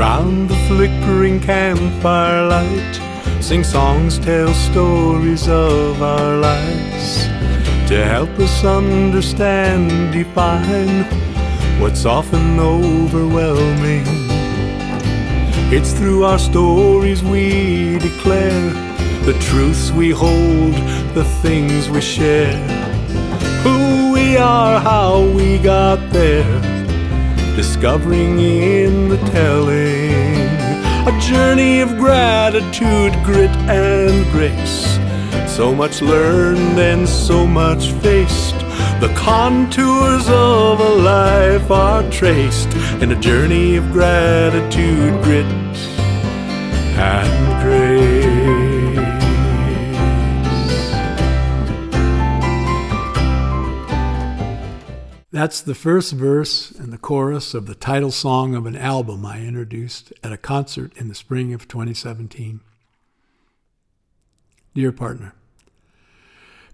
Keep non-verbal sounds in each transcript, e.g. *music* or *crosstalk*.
Round the flickering campfire light, sing songs, tell stories of our lives. To help us understand, define what's often overwhelming. It's through our stories we declare the truths we hold, the things we share, who we are, how we got there, discovering in the telling. A journey of gratitude, grit, and grace. So much learned and so much faced. The contours of a life are traced in a journey of gratitude, grit, and grace. That's the first verse and the chorus of the title song of an album I introduced at a concert in the spring of 2017. Dear partner,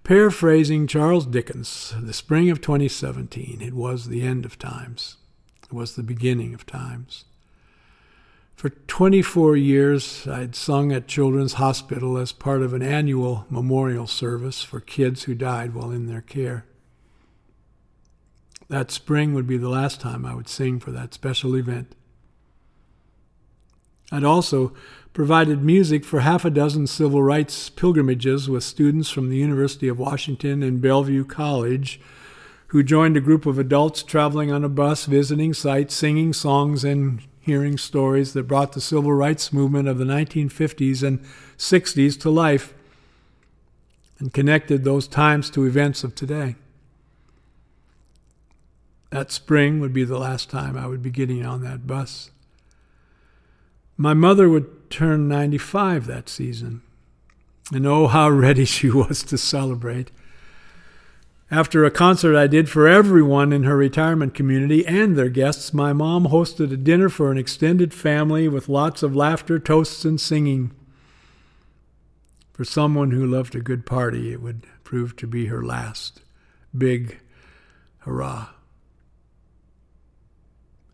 paraphrasing Charles Dickens, the spring of 2017, it was the end of times. It was the beginning of times. For 24 years, I'd sung at Children's Hospital as part of an annual memorial service for kids who died while in their care. That spring would be the last time I would sing for that special event. I'd also provided music for half a dozen civil rights pilgrimages with students from the University of Washington and Bellevue College who joined a group of adults traveling on a bus, visiting sites, singing songs, and hearing stories that brought the civil rights movement of the 1950s and 60s to life and connected those times to events of today. That spring would be the last time I would be getting on that bus. My mother would turn 95 that season, and oh, how *laughs* ready she was to celebrate. After a concert I did for everyone in her retirement community and their guests, my mom hosted a dinner for an extended family with lots of laughter, toasts, and singing. For someone who loved a good party, it would prove to be her last big hurrah.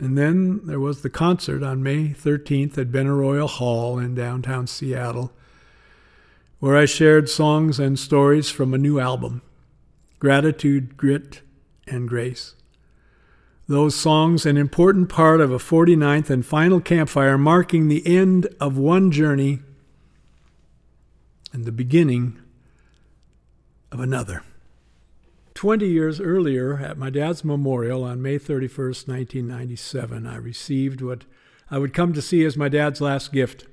And then there was the concert on May 13th at Benaroya Hall in downtown Seattle, where I shared songs and stories from a new album, Gratitude, Grit, and Grace. Those songs, an important part of a 49th and final campfire, marking the end of one journey and the beginning of another. Twenty years earlier, at my dad's memorial on May 31st, 1997, I received what I would come to see as my dad's last gift.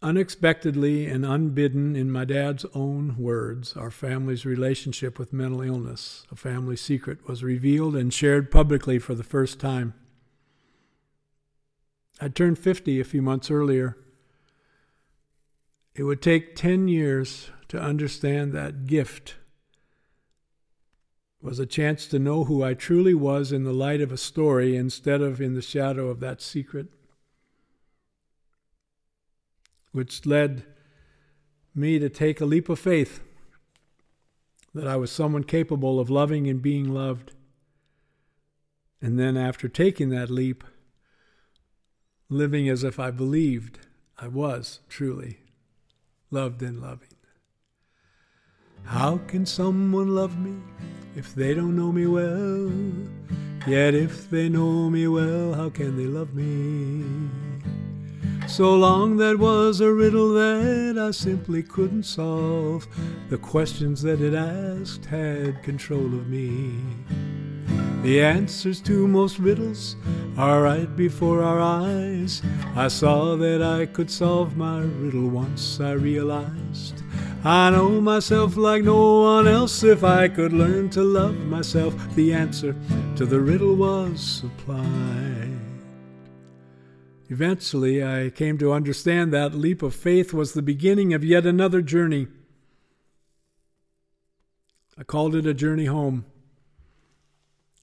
Unexpectedly and unbidden, in my dad's own words, our family's relationship with mental illness, a family secret, was revealed and shared publicly for the first time. I'd turned 50 a few months earlier. It would take 10 years to understand that gift was a chance to know who I truly was in the light of a story instead of in the shadow of that secret, which led me to take a leap of faith that I was someone capable of loving and being loved. And then, after taking that leap, living as if I believed I was truly loved and loving. How can someone love me if they don't know me well? Yet if they know me well, how can they love me? So long that was a riddle that I simply couldn't solve. The questions that it asked had control of me. The answers to most riddles are right before our eyes. I saw that I could solve my riddle once I realized I know myself like no one else. If I could learn to love myself, the answer to the riddle was supplied. Eventually, I came to understand that leap of faith was the beginning of yet another journey. I called it a journey home.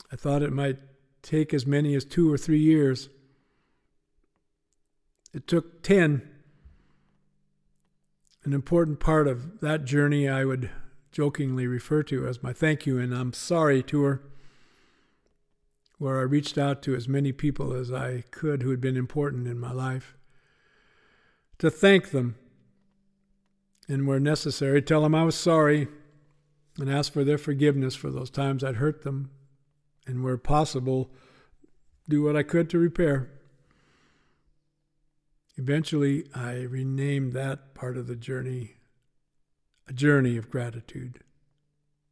I thought it might take as many as two or three years. It took 10 an important part of that journey I would jokingly refer to as my thank you and I'm sorry tour where I reached out to as many people as I could who had been important in my life, to thank them, and where necessary, tell them I was sorry and ask for their forgiveness for those times I'd hurt them, and where possible, do what I could to repair. Eventually, I renamed that part of the journey a journey of gratitude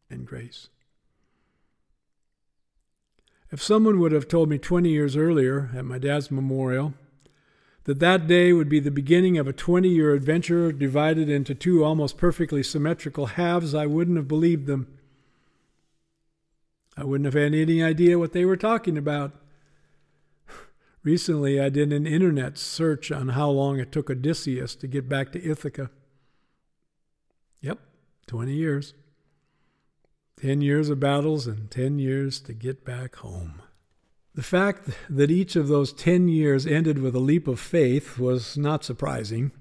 and grace. If someone would have told me 20 years earlier at my dad's memorial that that day would be the beginning of a 20 year adventure divided into two almost perfectly symmetrical halves, I wouldn't have believed them. I wouldn't have had any idea what they were talking about. Recently, I did an internet search on how long it took Odysseus to get back to Ithaca. Yep, 20 years. 10 years of battles and 10 years to get back home. The fact that each of those 10 years ended with a leap of faith was not surprising.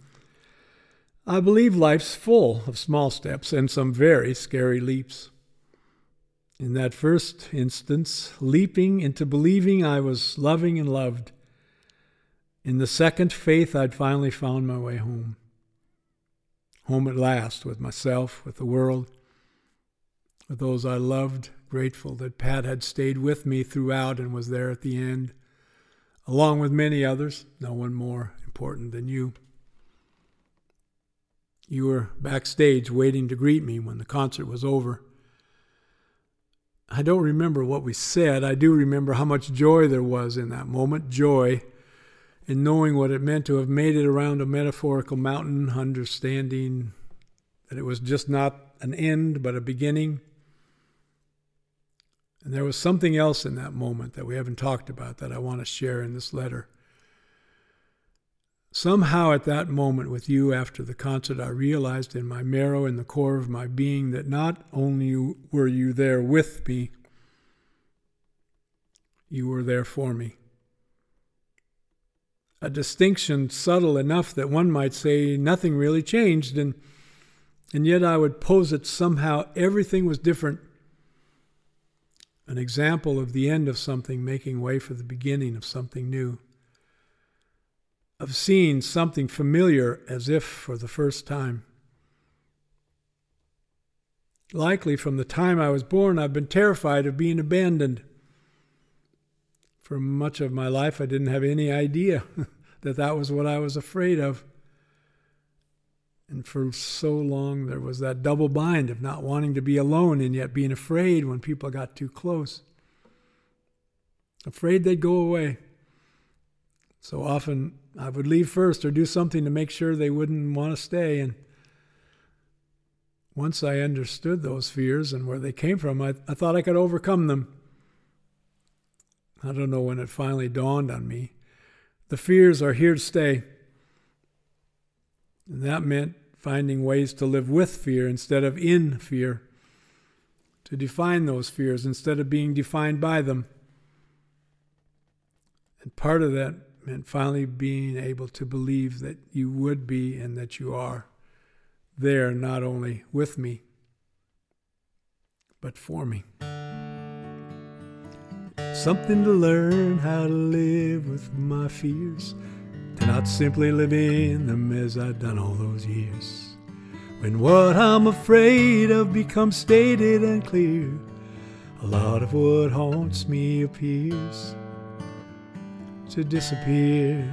I believe life's full of small steps and some very scary leaps. In that first instance, leaping into believing I was loving and loved. In the second, faith I'd finally found my way home. Home at last with myself, with the world, with those I loved, grateful that Pat had stayed with me throughout and was there at the end, along with many others, no one more important than you. You were backstage waiting to greet me when the concert was over. I don't remember what we said. I do remember how much joy there was in that moment joy in knowing what it meant to have made it around a metaphorical mountain, understanding that it was just not an end but a beginning and there was something else in that moment that we haven't talked about that I want to share in this letter. Somehow, at that moment with you after the concert, I realized in my marrow, in the core of my being, that not only were you there with me, you were there for me. A distinction subtle enough that one might say nothing really changed, and, and yet I would pose it somehow everything was different an example of the end of something making way for the beginning of something new, of seeing something familiar as if for the first time. Likely from the time I was born, I've been terrified of being abandoned. For much of my life, I didn't have any idea *laughs* that that was what I was afraid of. And for so long, there was that double bind of not wanting to be alone and yet being afraid when people got too close. Afraid they'd go away. So often I would leave first or do something to make sure they wouldn't want to stay. And once I understood those fears and where they came from, I, I thought I could overcome them. I don't know when it finally dawned on me. The fears are here to stay. And that meant finding ways to live with fear instead of in fear, to define those fears instead of being defined by them. And part of that meant finally being able to believe that you would be and that you are there not only with me, but for me. Something to learn how to live with my fears to not simply live in them as I've done all those years. When what I'm afraid of becomes stated and clear, a lot of what haunts me appears to disappear.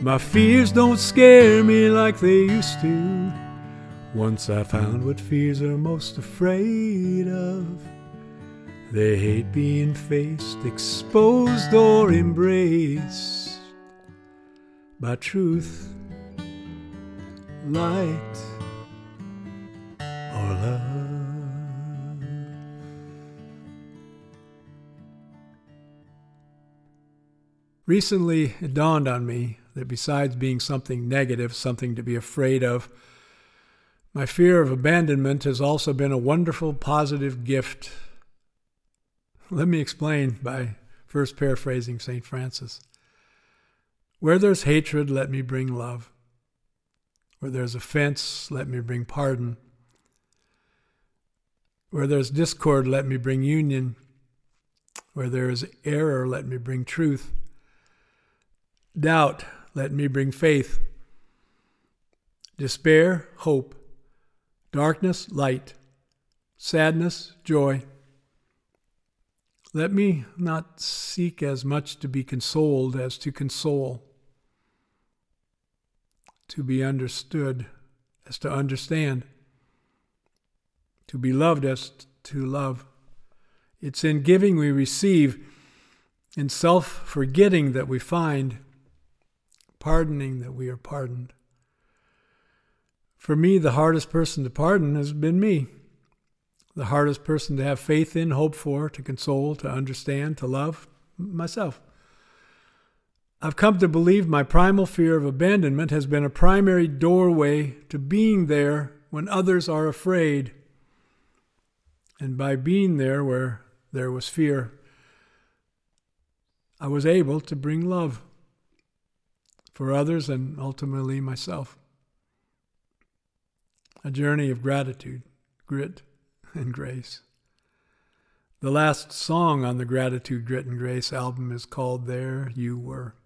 My fears don't scare me like they used to. Once I found what fears are most afraid of. They hate being faced, exposed, or embraced by truth, light, Recently, it dawned on me that besides being something negative, something to be afraid of, my fear of abandonment has also been a wonderful positive gift let me explain by first paraphrasing St. Francis. Where there's hatred, let me bring love. Where there's offense, let me bring pardon. Where there's discord, let me bring union. Where there is error, let me bring truth. Doubt, let me bring faith. Despair, hope. Darkness, light. Sadness, joy. Let me not seek as much to be consoled as to console, to be understood as to understand, to be loved as to love. It's in giving we receive, in self forgetting that we find, pardoning that we are pardoned. For me, the hardest person to pardon has been me the hardest person to have faith in, hope for, to console, to understand, to love? Myself. I've come to believe my primal fear of abandonment has been a primary doorway to being there when others are afraid. And by being there where there was fear, I was able to bring love for others and ultimately myself. A journey of gratitude, grit, and grace. The last song on the Gratitude, Grit, and Grace album is called There You Were.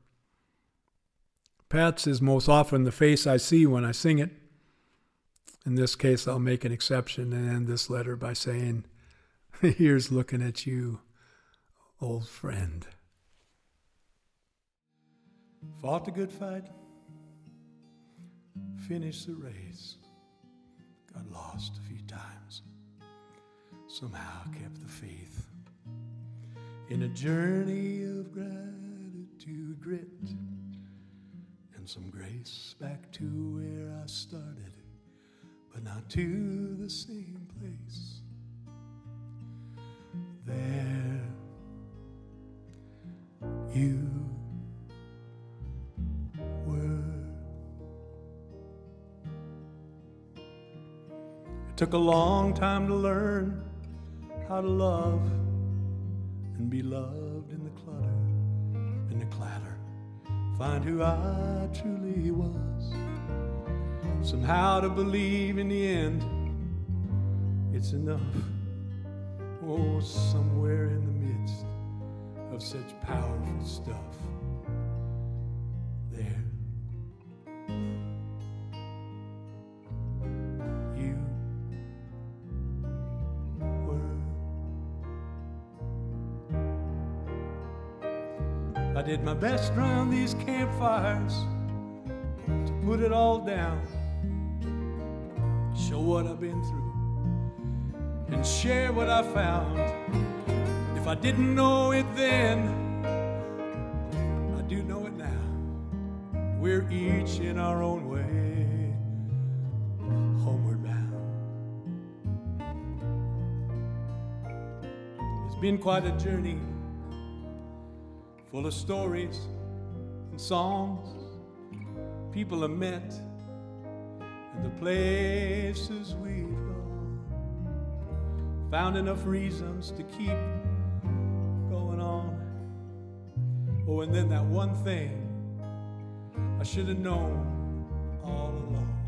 Pat's is most often the face I see when I sing it. In this case, I'll make an exception and end this letter by saying, *laughs* Here's looking at you, old friend. Fought the good fight, finished the race, got lost a few times somehow kept the faith in a journey of gratitude, grit, and some grace back to where I started, but not to the same place. There, you took a long time to learn how to love and be loved in the clutter, and the clatter. Find who I truly was. Somehow to believe in the end it's enough. Oh, somewhere in the midst of such powerful stuff. I did my best around these campfires to put it all down, show what I've been through, and share what I found. If I didn't know it then, I do know it now. We're each in our own way, homeward bound. It's been quite a journey full of stories and songs, people have met, and the places we've gone. Found enough reasons to keep going on. Oh, and then that one thing I should have known all along.